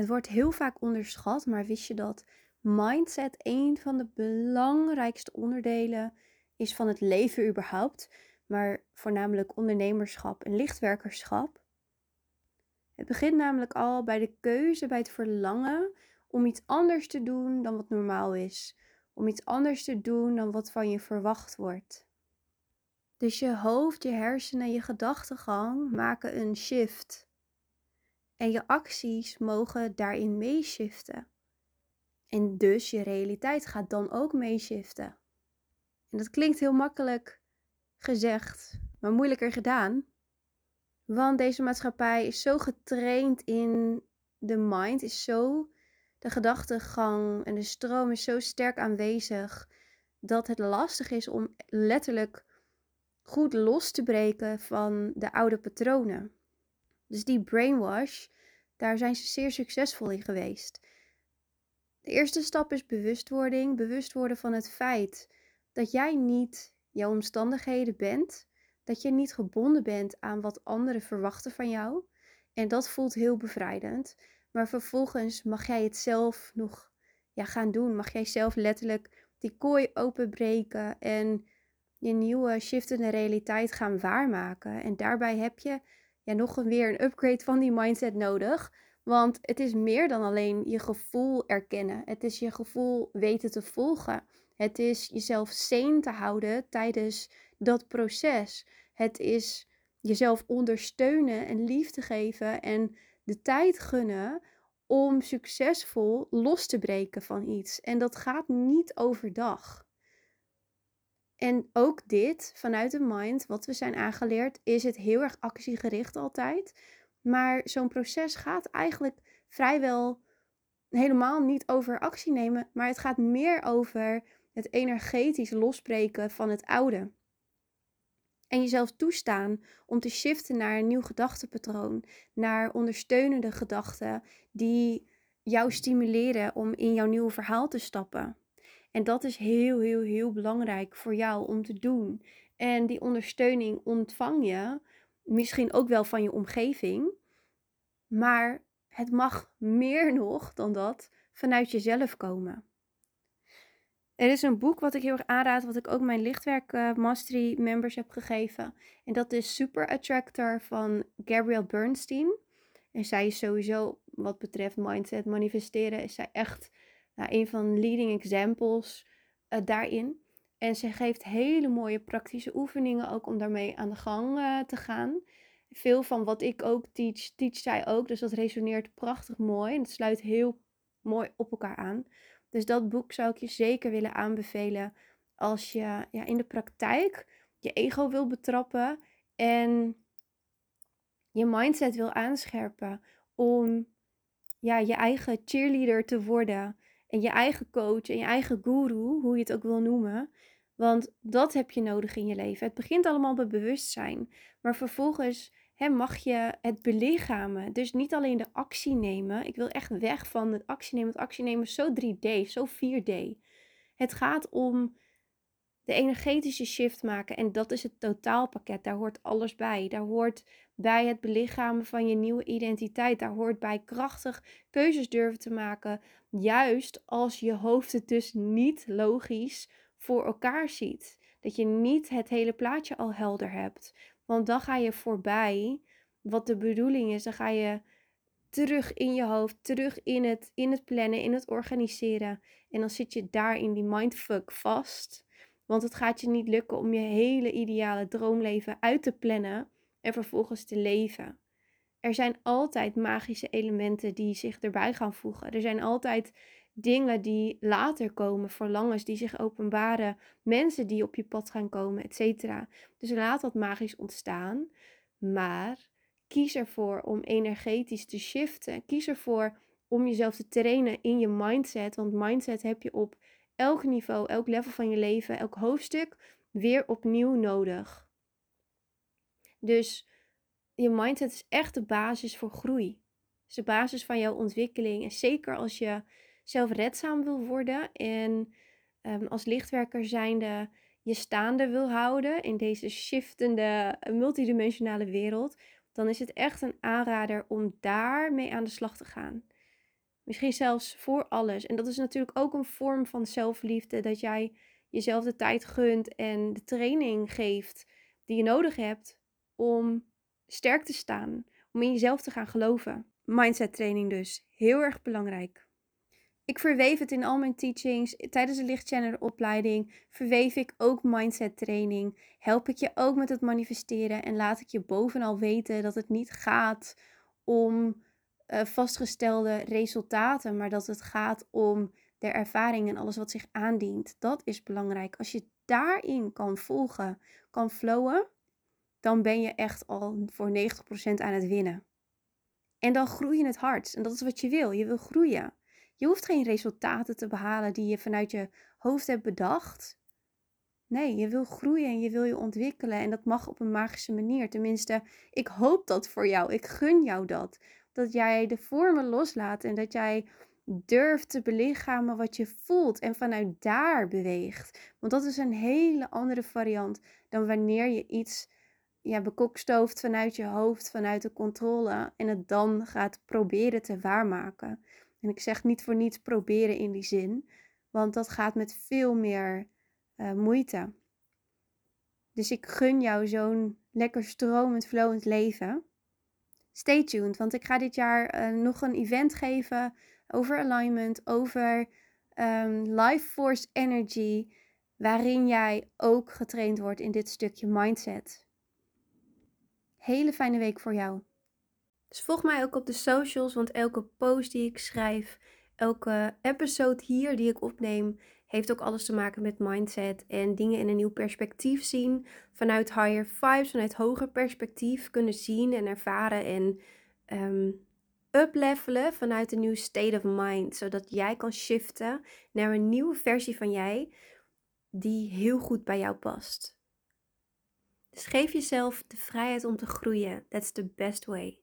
Het wordt heel vaak onderschat, maar wist je dat mindset een van de belangrijkste onderdelen is van het leven überhaupt, maar voornamelijk ondernemerschap en lichtwerkerschap? Het begint namelijk al bij de keuze, bij het verlangen om iets anders te doen dan wat normaal is. Om iets anders te doen dan wat van je verwacht wordt. Dus je hoofd, je hersenen, je gedachtegang maken een shift. En je acties mogen daarin meeshiften. En dus je realiteit gaat dan ook meeshiften. En dat klinkt heel makkelijk gezegd, maar moeilijker gedaan. Want deze maatschappij is zo getraind in de mind, is zo de gedachtegang en de stroom is zo sterk aanwezig dat het lastig is om letterlijk goed los te breken van de oude patronen. Dus die brainwash, daar zijn ze zeer succesvol in geweest. De eerste stap is bewustwording. Bewust worden van het feit dat jij niet jouw omstandigheden bent. Dat je niet gebonden bent aan wat anderen verwachten van jou. En dat voelt heel bevrijdend. Maar vervolgens mag jij het zelf nog ja, gaan doen. Mag jij zelf letterlijk die kooi openbreken en je nieuwe shiftende realiteit gaan waarmaken. En daarbij heb je ja, nog weer een upgrade van die mindset nodig. Want het is meer dan alleen je gevoel erkennen. Het is je gevoel weten te volgen. Het is jezelf sane te houden tijdens dat proces. Het is jezelf ondersteunen en liefde geven en de tijd gunnen om succesvol los te breken van iets. En dat gaat niet overdag. En ook dit, vanuit de mind, wat we zijn aangeleerd, is het heel erg actiegericht altijd. Maar zo'n proces gaat eigenlijk vrijwel helemaal niet over actie nemen, maar het gaat meer over het energetisch losbreken van het oude. En jezelf toestaan om te shiften naar een nieuw gedachtepatroon, naar ondersteunende gedachten die jou stimuleren om in jouw nieuwe verhaal te stappen. En dat is heel, heel, heel belangrijk voor jou om te doen. En die ondersteuning ontvang je misschien ook wel van je omgeving, maar het mag meer nog dan dat vanuit jezelf komen. Er is een boek wat ik heel erg aanraad, wat ik ook mijn lichtwerk uh, mastery members heb gegeven. En dat is Super Attractor van Gabrielle Bernstein. En zij is sowieso, wat betreft mindset manifesteren, is zij echt nou, een van leading examples uh, daarin. En ze geeft hele mooie praktische oefeningen ook om daarmee aan de gang uh, te gaan. Veel van wat ik ook teach, teach zij ook. Dus dat resoneert prachtig mooi. En het sluit heel mooi op elkaar aan. Dus dat boek zou ik je zeker willen aanbevelen als je ja, in de praktijk je ego wil betrappen en je mindset wil aanscherpen om ja, je eigen cheerleader te worden en je eigen coach en je eigen guru, hoe je het ook wil noemen. Want dat heb je nodig in je leven. Het begint allemaal bij bewustzijn, maar vervolgens hè, mag je het belichamen. Dus niet alleen de actie nemen. Ik wil echt weg van het actie nemen. Het actie nemen is zo 3D, zo 4D. Het gaat om de energetische shift maken. En dat is het totaalpakket. Daar hoort alles bij. Daar hoort bij het belichamen van je nieuwe identiteit. Daar hoort bij krachtig keuzes durven te maken. Juist als je hoofd het dus niet logisch voor elkaar ziet. Dat je niet het hele plaatje al helder hebt. Want dan ga je voorbij wat de bedoeling is. Dan ga je terug in je hoofd, terug in het, in het plannen, in het organiseren. En dan zit je daar in die mindfuck vast. Want het gaat je niet lukken om je hele ideale droomleven uit te plannen en vervolgens te leven. Er zijn altijd magische elementen die zich erbij gaan voegen. Er zijn altijd dingen die later komen, verlangens die zich openbaren, mensen die op je pad gaan komen, etc. Dus laat dat magisch ontstaan, maar kies ervoor om energetisch te shiften. Kies ervoor om jezelf te trainen in je mindset, want mindset heb je op elk niveau, elk level van je leven, elk hoofdstuk weer opnieuw nodig. Dus je mindset is echt de basis voor groei. Het is de basis van jouw ontwikkeling. En zeker als je zelfredzaam wil worden en um, als lichtwerker zijnde je staande wil houden in deze shiftende multidimensionale wereld, dan is het echt een aanrader om daarmee aan de slag te gaan. Misschien zelfs voor alles. En dat is natuurlijk ook een vorm van zelfliefde. Dat jij jezelf de tijd gunt en de training geeft die je nodig hebt om sterk te staan. Om in jezelf te gaan geloven. Mindset training dus. Heel erg belangrijk. Ik verweef het in al mijn teachings. Tijdens de lichtchannel opleiding verweef ik ook mindset training. Help ik je ook met het manifesteren en laat ik je bovenal weten dat het niet gaat om uh, vastgestelde resultaten, maar dat het gaat om de ervaring en alles wat zich aandient. Dat is belangrijk. Als je daarin kan volgen, kan flowen, dan ben je echt al voor 90% aan het winnen. En dan groei je het hardst. En dat is wat je wil. Je wil groeien. Je hoeft geen resultaten te behalen die je vanuit je hoofd hebt bedacht. Nee, je wil groeien en je wil je ontwikkelen. En dat mag op een magische manier. Tenminste, ik hoop dat voor jou. Ik gun jou dat. Dat jij de vormen loslaat en dat jij durft te belichamen wat je voelt en vanuit daar beweegt. Want dat is een hele andere variant dan wanneer je iets ja, bekokstooft vanuit je hoofd, vanuit de controle en het dan gaat proberen te waarmaken. En ik zeg niet voor niets proberen in die zin, want dat gaat met veel meer uh, moeite. Dus ik gun jou zo'n lekker stromend, flowend leven. Stay tuned, want ik ga dit jaar uh, nog een event geven over alignment, over um, life force energy, waarin jij ook getraind wordt in dit stukje mindset. Hele fijne week voor jou. Dus volg mij ook op de socials, want elke post die ik schrijf, elke episode hier die ik opneem, heeft ook alles te maken met mindset en dingen in een nieuw perspectief zien. Vanuit higher vibes, vanuit hoger perspectief kunnen zien en ervaren en um, uplevelen vanuit een nieuw state of mind. Zodat jij kan shiften naar een nieuwe versie van jij die heel goed bij jou past. Dus geef jezelf de vrijheid om te groeien. That's the best way.